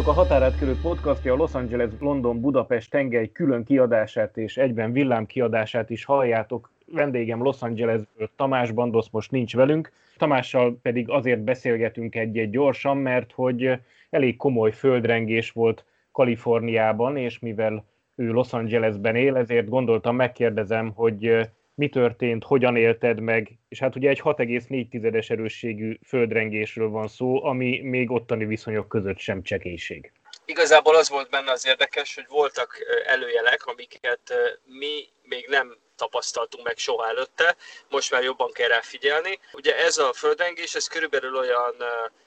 Sziasztok! A Határátkelő podcastja a Los Angeles London Budapest tengely külön kiadását és egyben villám kiadását is halljátok. Vendégem Los Angelesből Tamás Bandosz most nincs velünk. Tamással pedig azért beszélgetünk egy-egy gyorsan, mert hogy elég komoly földrengés volt Kaliforniában, és mivel ő Los Angelesben él, ezért gondoltam megkérdezem, hogy mi történt, hogyan élted meg, és hát ugye egy 6,4-es erősségű földrengésről van szó, ami még ottani viszonyok között sem csekélység. Igazából az volt benne az érdekes, hogy voltak előjelek, amiket mi még nem tapasztaltunk meg soha előtte, most már jobban kell rá figyelni. Ugye ez a földrengés, ez körülbelül olyan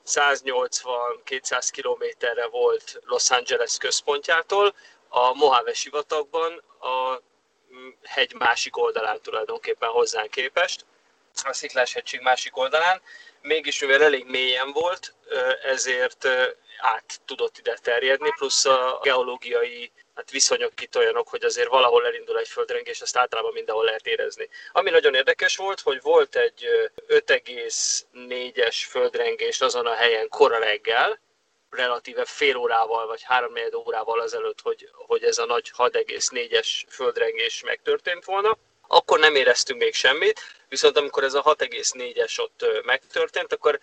180-200 kilométerre volt Los Angeles központjától, a Mojave sivatagban, a hegy másik oldalán tulajdonképpen hozzánk képest, a Sziklás hegység másik oldalán. Mégis mivel elég mélyen volt, ezért át tudott ide terjedni, plusz a geológiai hát viszonyok itt olyanok, hogy azért valahol elindul egy földrengés, azt általában mindenhol lehet érezni. Ami nagyon érdekes volt, hogy volt egy 5,4-es földrengés azon a helyen kora reggel, relatíve fél órával vagy három órával azelőtt, hogy, hogy ez a nagy 6,4-es földrengés megtörtént volna. Akkor nem éreztünk még semmit, viszont amikor ez a 6,4-es ott megtörtént, akkor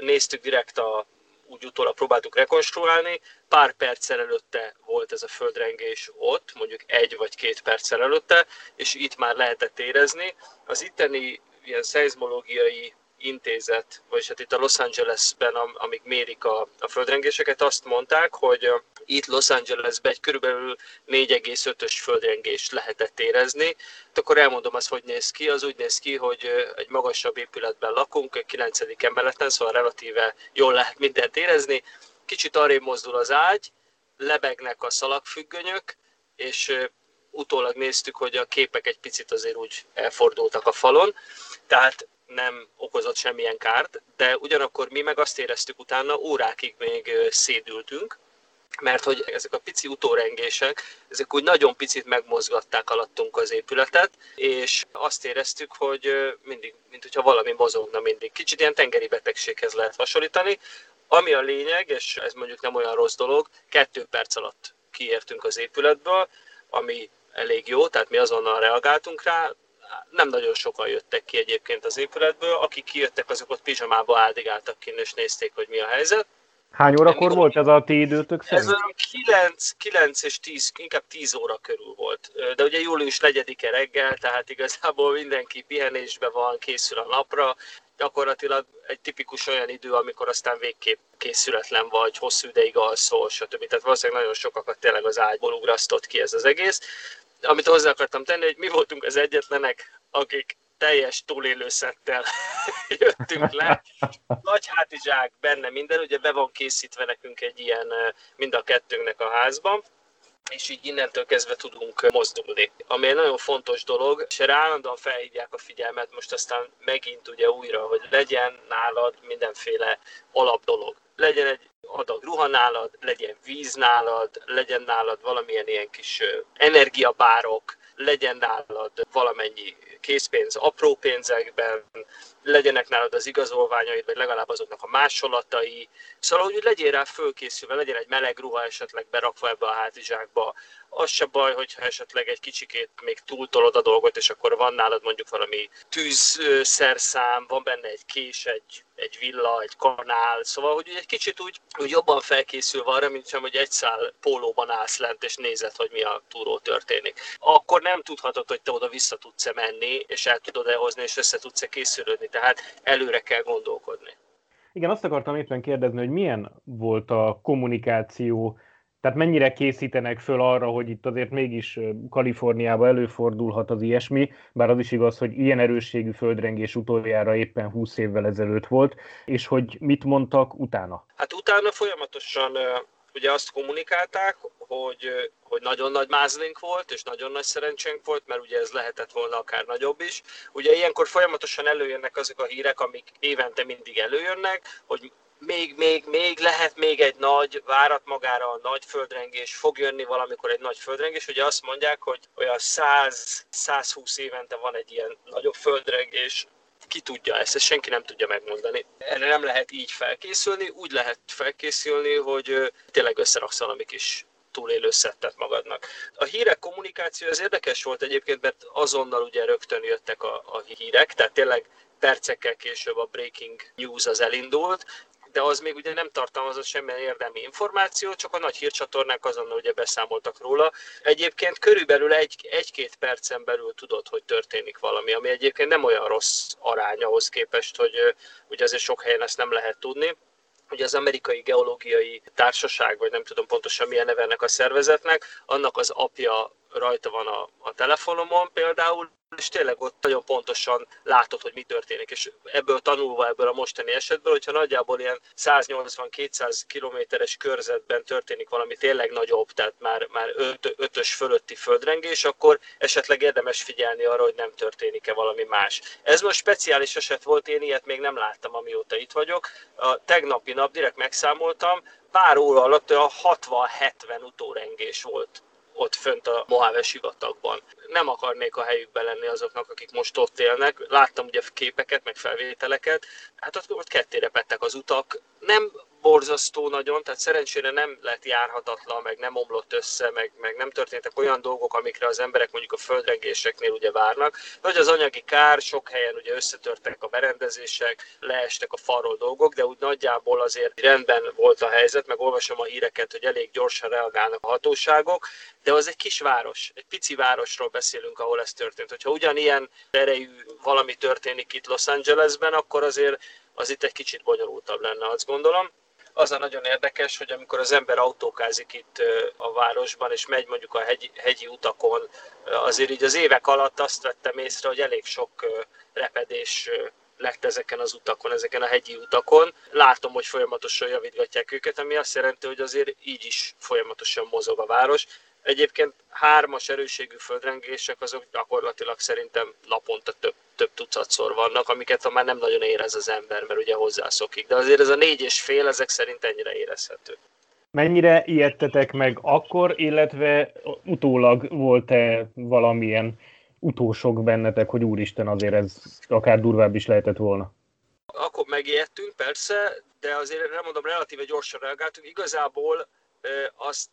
néztük direkt a, úgy utólag próbáltuk rekonstruálni, pár perccel előtte volt ez a földrengés ott, mondjuk egy vagy két perccel előtte, és itt már lehetett érezni. Az itteni ilyen szeizmológiai intézet, vagyis hát itt a Los Angelesben, amik mérik a, a földrengéseket, azt mondták, hogy itt Los Angelesben egy körülbelül 4,5-ös földrengést lehetett érezni. De akkor elmondom azt, hogy néz ki. Az úgy néz ki, hogy egy magasabb épületben lakunk, 9. emeleten, szóval relatíve jól lehet mindent érezni. Kicsit arrébb mozdul az ágy, lebegnek a szalagfüggönyök, és utólag néztük, hogy a képek egy picit azért úgy elfordultak a falon. Tehát nem okozott semmilyen kárt, de ugyanakkor mi meg azt éreztük utána, órákig még szédültünk, mert hogy ezek a pici utórengések, ezek úgy nagyon picit megmozgatták alattunk az épületet, és azt éreztük, hogy mindig, mint hogyha valami mozogna mindig. Kicsit ilyen tengeri betegséghez lehet hasonlítani, ami a lényeg, és ez mondjuk nem olyan rossz dolog, kettő perc alatt kiértünk az épületből, ami elég jó, tehát mi azonnal reagáltunk rá, nem nagyon sokan jöttek ki egyébként az épületből, akik kijöttek, azok ott pizsamába áldigáltak ki, és nézték, hogy mi a helyzet. Hány órakor volt ez a ti időtök szerint? Ez olyan 9, 9 és 10, inkább 10 óra körül volt. De ugye július 4-e reggel, tehát igazából mindenki pihenésbe van, készül a napra. Gyakorlatilag egy tipikus olyan idő, amikor aztán végképp készületlen vagy, hosszú ideig alszol, stb. Tehát valószínűleg nagyon sokakat tényleg az ágyból ugrasztott ki ez az egész amit hozzá akartam tenni, hogy mi voltunk az egyetlenek, akik teljes túlélőszettel jöttünk le. Nagy hátizsák, benne minden, ugye be van készítve nekünk egy ilyen mind a kettőnknek a házban, és így innentől kezdve tudunk mozdulni. Ami egy nagyon fontos dolog, és erre állandóan felhívják a figyelmet, most aztán megint ugye újra, hogy legyen nálad mindenféle alap dolog. Legyen egy adag ruha nálad, legyen víz nálad, legyen nálad valamilyen ilyen kis energiabárok, legyen nálad valamennyi készpénz apró pénzekben, legyenek nálad az igazolványaid, vagy legalább azoknak a másolatai. Szóval, hogy legyél rá fölkészülve, legyen egy meleg ruha esetleg berakva ebbe a hátizsákba. Az se baj, hogyha esetleg egy kicsikét még túltolod a dolgot, és akkor van nálad mondjuk valami tűzszerszám, van benne egy kés, egy, egy villa, egy kanál, szóval, hogy egy kicsit úgy, úgy jobban felkészülve arra, mint sem, hogy egy szál pólóban állsz lent, és nézed, hogy mi a túró történik. Akkor nem tudhatod, hogy te oda vissza tudsz-e menni, és el tudod-e hozni, és össze tudsz-e készülődni tehát előre kell gondolkodni. Igen, azt akartam éppen kérdezni, hogy milyen volt a kommunikáció, tehát mennyire készítenek föl arra, hogy itt azért mégis Kaliforniába előfordulhat az ilyesmi, bár az is igaz, hogy ilyen erősségű földrengés utoljára éppen 20 évvel ezelőtt volt, és hogy mit mondtak utána? Hát utána folyamatosan ugye azt kommunikálták, hogy, hogy nagyon nagy mázlink volt, és nagyon nagy szerencsénk volt, mert ugye ez lehetett volna akár nagyobb is. Ugye ilyenkor folyamatosan előjönnek azok a hírek, amik évente mindig előjönnek, hogy még, még, még lehet még egy nagy, várat magára a nagy földrengés, fog jönni valamikor egy nagy földrengés. Ugye azt mondják, hogy olyan 100-120 évente van egy ilyen nagyobb földrengés, ki tudja ezt, ezt senki nem tudja megmondani. Erre nem lehet így felkészülni, úgy lehet felkészülni, hogy tényleg összeraksz valami kis túlélő szettet magadnak. A hírek kommunikáció az érdekes volt egyébként, mert azonnal ugye rögtön jöttek a, a hírek, tehát tényleg percekkel később a breaking news az elindult, de az még ugye nem tartalmazott semmilyen érdemi információ, csak a nagy hírcsatornák azonnal ugye beszámoltak róla. Egyébként körülbelül egy, egy-két percen belül tudod, hogy történik valami, ami egyébként nem olyan rossz arány ahhoz képest, hogy ugye azért sok helyen ezt nem lehet tudni hogy az amerikai geológiai társaság, vagy nem tudom pontosan milyen neve ennek a szervezetnek, annak az apja rajta van a, a telefonomon például, és tényleg ott nagyon pontosan látod, hogy mi történik, és ebből tanulva ebből a mostani esetből, hogyha nagyjából ilyen 180-200 kilométeres körzetben történik valami tényleg nagyobb, tehát már, már öt, ötös fölötti földrengés, akkor esetleg érdemes figyelni arra, hogy nem történik-e valami más. Ez most speciális eset volt, én ilyet még nem láttam, amióta itt vagyok. A tegnapi nap direkt megszámoltam, pár óra alatt a 60-70 utórengés volt ott fönt a Mojave sivatagban. Nem akarnék a helyükben lenni azoknak, akik most ott élnek. Láttam ugye képeket, meg felvételeket, hát ott, ott kettére pettek az utak. Nem borzasztó nagyon, tehát szerencsére nem lett járhatatlan, meg nem omlott össze, meg, meg nem történtek olyan dolgok, amikre az emberek mondjuk a földrengéseknél ugye várnak. Nagy az anyagi kár, sok helyen ugye összetörtek a berendezések, leestek a falról dolgok, de úgy nagyjából azért rendben volt a helyzet, meg olvasom a híreket, hogy elég gyorsan reagálnak a hatóságok, de az egy kis város, egy pici városról beszélünk, ahol ez történt. Hogyha ugyanilyen erejű valami történik itt Los Angelesben, akkor azért az itt egy kicsit bonyolultabb lenne, azt gondolom az a nagyon érdekes, hogy amikor az ember autókázik itt a városban, és megy mondjuk a hegyi, hegyi utakon, azért így az évek alatt azt vettem észre, hogy elég sok repedés lett ezeken az utakon, ezeken a hegyi utakon. Látom, hogy folyamatosan javítgatják őket, ami azt jelenti, hogy azért így is folyamatosan mozog a város. Egyébként hármas erőségű földrengések azok gyakorlatilag szerintem naponta több, több tucatszor vannak, amiket már nem nagyon érez az ember, mert ugye hozzászokik. De azért ez a négy és fél, ezek szerint ennyire érezhető. Mennyire ijedtetek meg akkor, illetve utólag volt-e valamilyen utósok bennetek, hogy úristen, azért ez akár durvább is lehetett volna? Akkor megijedtünk, persze, de azért nem mondom, relatíve gyorsan reagáltunk. Igazából azt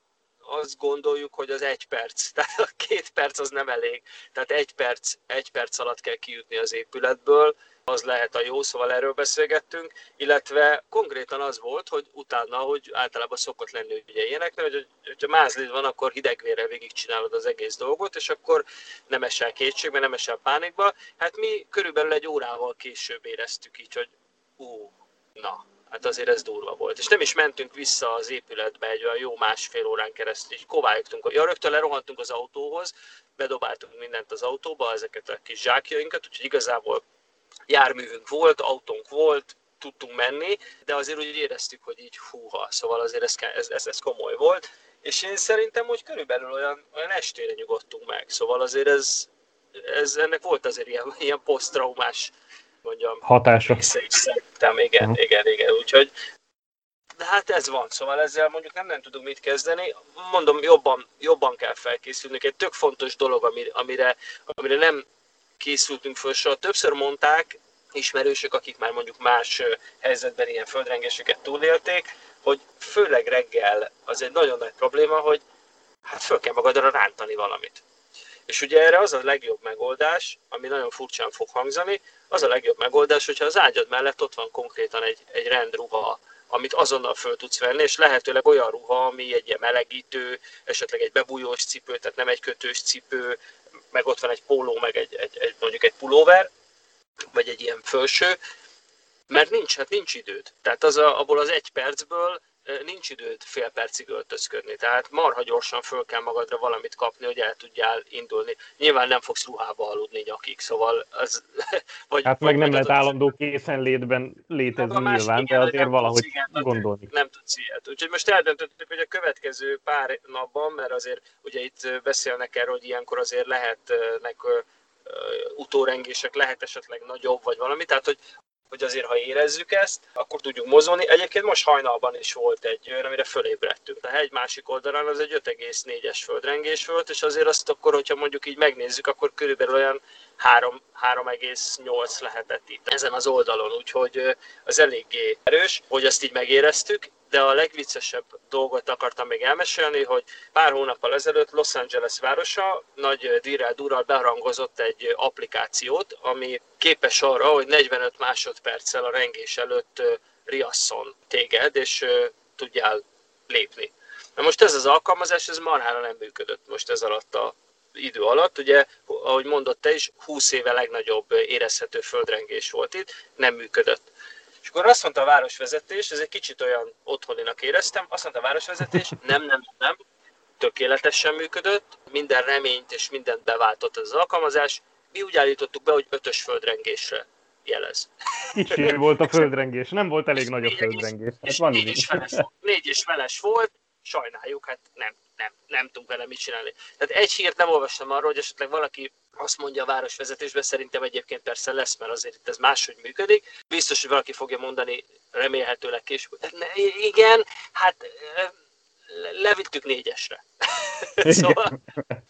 azt gondoljuk, hogy az egy perc, tehát a két perc az nem elég. Tehát egy perc, egy perc alatt kell kijutni az épületből, az lehet a jó, szóval erről beszélgettünk, illetve konkrétan az volt, hogy utána, hogy általában szokott lenni ugye ilyeneknek, hogy hogyha mázlid van, akkor hidegvére végigcsinálod az egész dolgot, és akkor nem esel kétségbe, nem esel pánikba. Hát mi körülbelül egy órával később éreztük így, hogy ú, na, hát azért ez durva volt. És nem is mentünk vissza az épületbe egy olyan jó másfél órán keresztül, így kovályogtunk. Ja, rögtön lerohantunk az autóhoz, bedobáltunk mindent az autóba, ezeket a kis zsákjainkat, úgyhogy igazából járművünk volt, autónk volt, tudtunk menni, de azért úgy éreztük, hogy így húha, szóval azért ez, ez, ez, ez komoly volt. És én szerintem, hogy körülbelül olyan, olyan estére nyugodtunk meg, szóval azért ez, ez ennek volt azért ilyen, ilyen posztraumás mondjam, hatása. Szerintem, igen, uh-huh. igen, igen, úgyhogy de hát ez van, szóval ezzel mondjuk nem, nem tudunk mit kezdeni. Mondom, jobban, jobban kell felkészülni. Egy tök fontos dolog, amire, amire nem készültünk föl soha. Többször mondták ismerősök, akik már mondjuk más helyzetben ilyen földrengéseket túlélték, hogy főleg reggel az egy nagyon nagy probléma, hogy hát föl kell magadra rántani valamit. És ugye erre az a legjobb megoldás, ami nagyon furcsán fog hangzani, az a legjobb megoldás, hogyha az ágyad mellett ott van konkrétan egy, egy rendruha, amit azonnal föl tudsz venni, és lehetőleg olyan ruha, ami egy ilyen melegítő, esetleg egy bebújós cipő, tehát nem egy kötős cipő, meg ott van egy póló, meg egy, egy, egy mondjuk egy pulóver, vagy egy ilyen fölső, mert nincs, hát nincs időd. Tehát az a, abból az egy percből nincs időd fél percig öltözködni, tehát marha gyorsan föl kell magadra valamit kapni, hogy el tudjál indulni. Nyilván nem fogsz ruhába aludni nyakig, szóval az... Vagy, hát meg nem lehet állandó készenlétben létezni nyilván, igen, de azért nem valahogy igen, gondolni. Nem tudsz ilyet. Úgyhogy most eldöntöttük, hogy a következő pár napban, mert azért ugye itt beszélnek erről, hogy ilyenkor azért lehetnek utórengések, lehet esetleg nagyobb, vagy valami, tehát hogy hogy azért ha érezzük ezt, akkor tudjuk mozolni. Egyébként most hajnalban is volt egy olyan, amire fölébredtünk. A hegy másik oldalán az egy 5,4-es földrengés volt, és azért azt akkor, hogyha mondjuk így megnézzük, akkor körülbelül olyan 3,8 lehetett itt ezen az oldalon, úgyhogy az eléggé erős, hogy azt így megéreztük, de a legviccesebb dolgot akartam még elmesélni, hogy pár hónappal ezelőtt Los Angeles városa nagy dirrel durral beharangozott egy applikációt, ami képes arra, hogy 45 másodperccel a rengés előtt riasszon téged, és tudjál lépni. Na most ez az alkalmazás, ez marhára nem működött most ez alatt a idő alatt. Ugye, ahogy mondott te is, 20 éve legnagyobb érezhető földrengés volt itt, nem működött. És akkor azt mondta a városvezetés, ez egy kicsit olyan otthoninak éreztem, azt mondta a városvezetés, nem, nem, nem, tökéletesen működött, minden reményt és mindent beváltott az alkalmazás, mi úgy állítottuk be, hogy ötös földrengésre jelez. Kicsi volt a földrengés, nem volt elég nagy a földrengés. Hát van négy, és feles, négy és feles volt, sajnáljuk, hát nem, nem, nem tudunk vele mit csinálni. Tehát egy hírt nem olvastam arról, hogy esetleg valaki azt mondja a városvezetésben, szerintem egyébként persze lesz, mert azért itt ez máshogy működik. Biztos, hogy valaki fogja mondani, remélhetőleg később. Igen, hát levittük négyesre. szóval,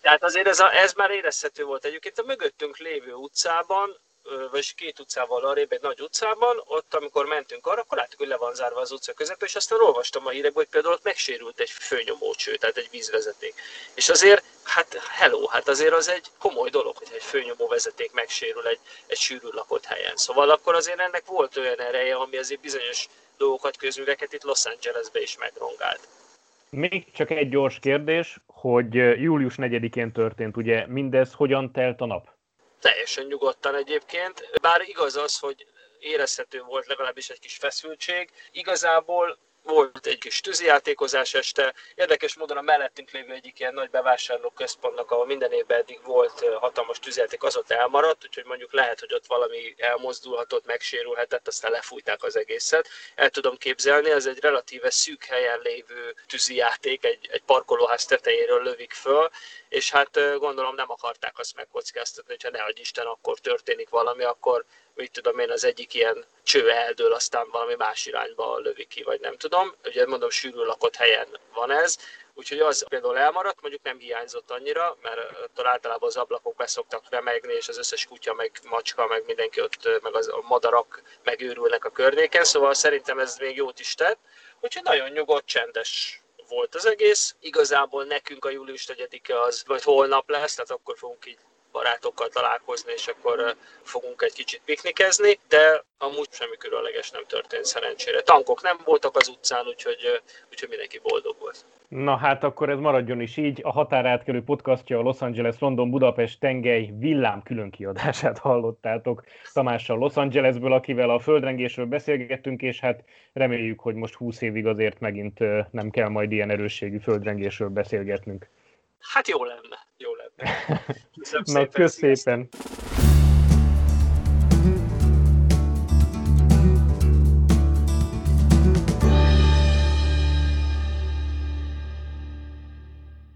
tehát azért ez, a, ez már érezhető volt egyébként a mögöttünk lévő utcában, vagy két utcával arrébb, egy nagy utcában, ott amikor mentünk arra, akkor láttuk, hogy le van zárva az utca közepén, és aztán olvastam a hírekből, hogy például ott megsérült egy főnyomócső, tehát egy vízvezeték. És azért, hát hello, hát azért az egy komoly dolog, hogy egy főnyomó vezeték megsérül egy, egy sűrű lakott helyen. Szóval akkor azért ennek volt olyan ereje, ami azért bizonyos dolgokat, közműveket itt Los Angelesbe is megrongált. Még csak egy gyors kérdés, hogy július 4-én történt, ugye mindez hogyan telt a nap? Teljesen nyugodtan egyébként. Bár igaz az, hogy érezhető volt legalábbis egy kis feszültség. Igazából volt egy kis tűzijátékozás este. Érdekes módon a mellettünk lévő egyik ilyen nagy bevásárlóközpontnak, ahol minden évben eddig volt hatalmas tűzijáték, az ott elmaradt, úgyhogy mondjuk lehet, hogy ott valami elmozdulhatott, megsérülhetett, aztán lefújták az egészet. El tudom képzelni, ez egy relatíve szűk helyen lévő tűzijáték, egy, egy parkolóház tetejéről lövik föl, és hát gondolom nem akarták azt megkockáztatni, hogyha ne Isten, akkor történik valami, akkor mit tudom én, az egyik ilyen cső eldől, aztán valami más irányba lövi ki, vagy nem tudom. Ugye mondom, sűrű lakott helyen van ez, úgyhogy az például elmaradt, mondjuk nem hiányzott annyira, mert általában az ablakok beszoktak remegni, és az összes kutya, meg macska, meg mindenki ott, meg az, a madarak megőrülnek a környéken, szóval szerintem ez még jót is tett. Úgyhogy nagyon nyugodt, csendes volt az egész. Igazából nekünk a július 4-e az, vagy holnap lesz, tehát akkor fogunk így barátokkal találkozni, és akkor fogunk egy kicsit piknikezni, de amúgy semmi különleges nem történt szerencsére. Tankok nem voltak az utcán, úgyhogy, úgyhogy mindenki boldog volt. Na hát akkor ez maradjon is így. A határátkelő podcastja a Los Angeles London Budapest tengely villám külön kiadását hallottátok Tamással Los Angelesből, akivel a földrengésről beszélgettünk, és hát reméljük, hogy most 20 évig azért megint nem kell majd ilyen erősségű földrengésről beszélgetnünk. Hát jó lenne, jó lenne. Köszönöm Na, szépen. kösz szépen.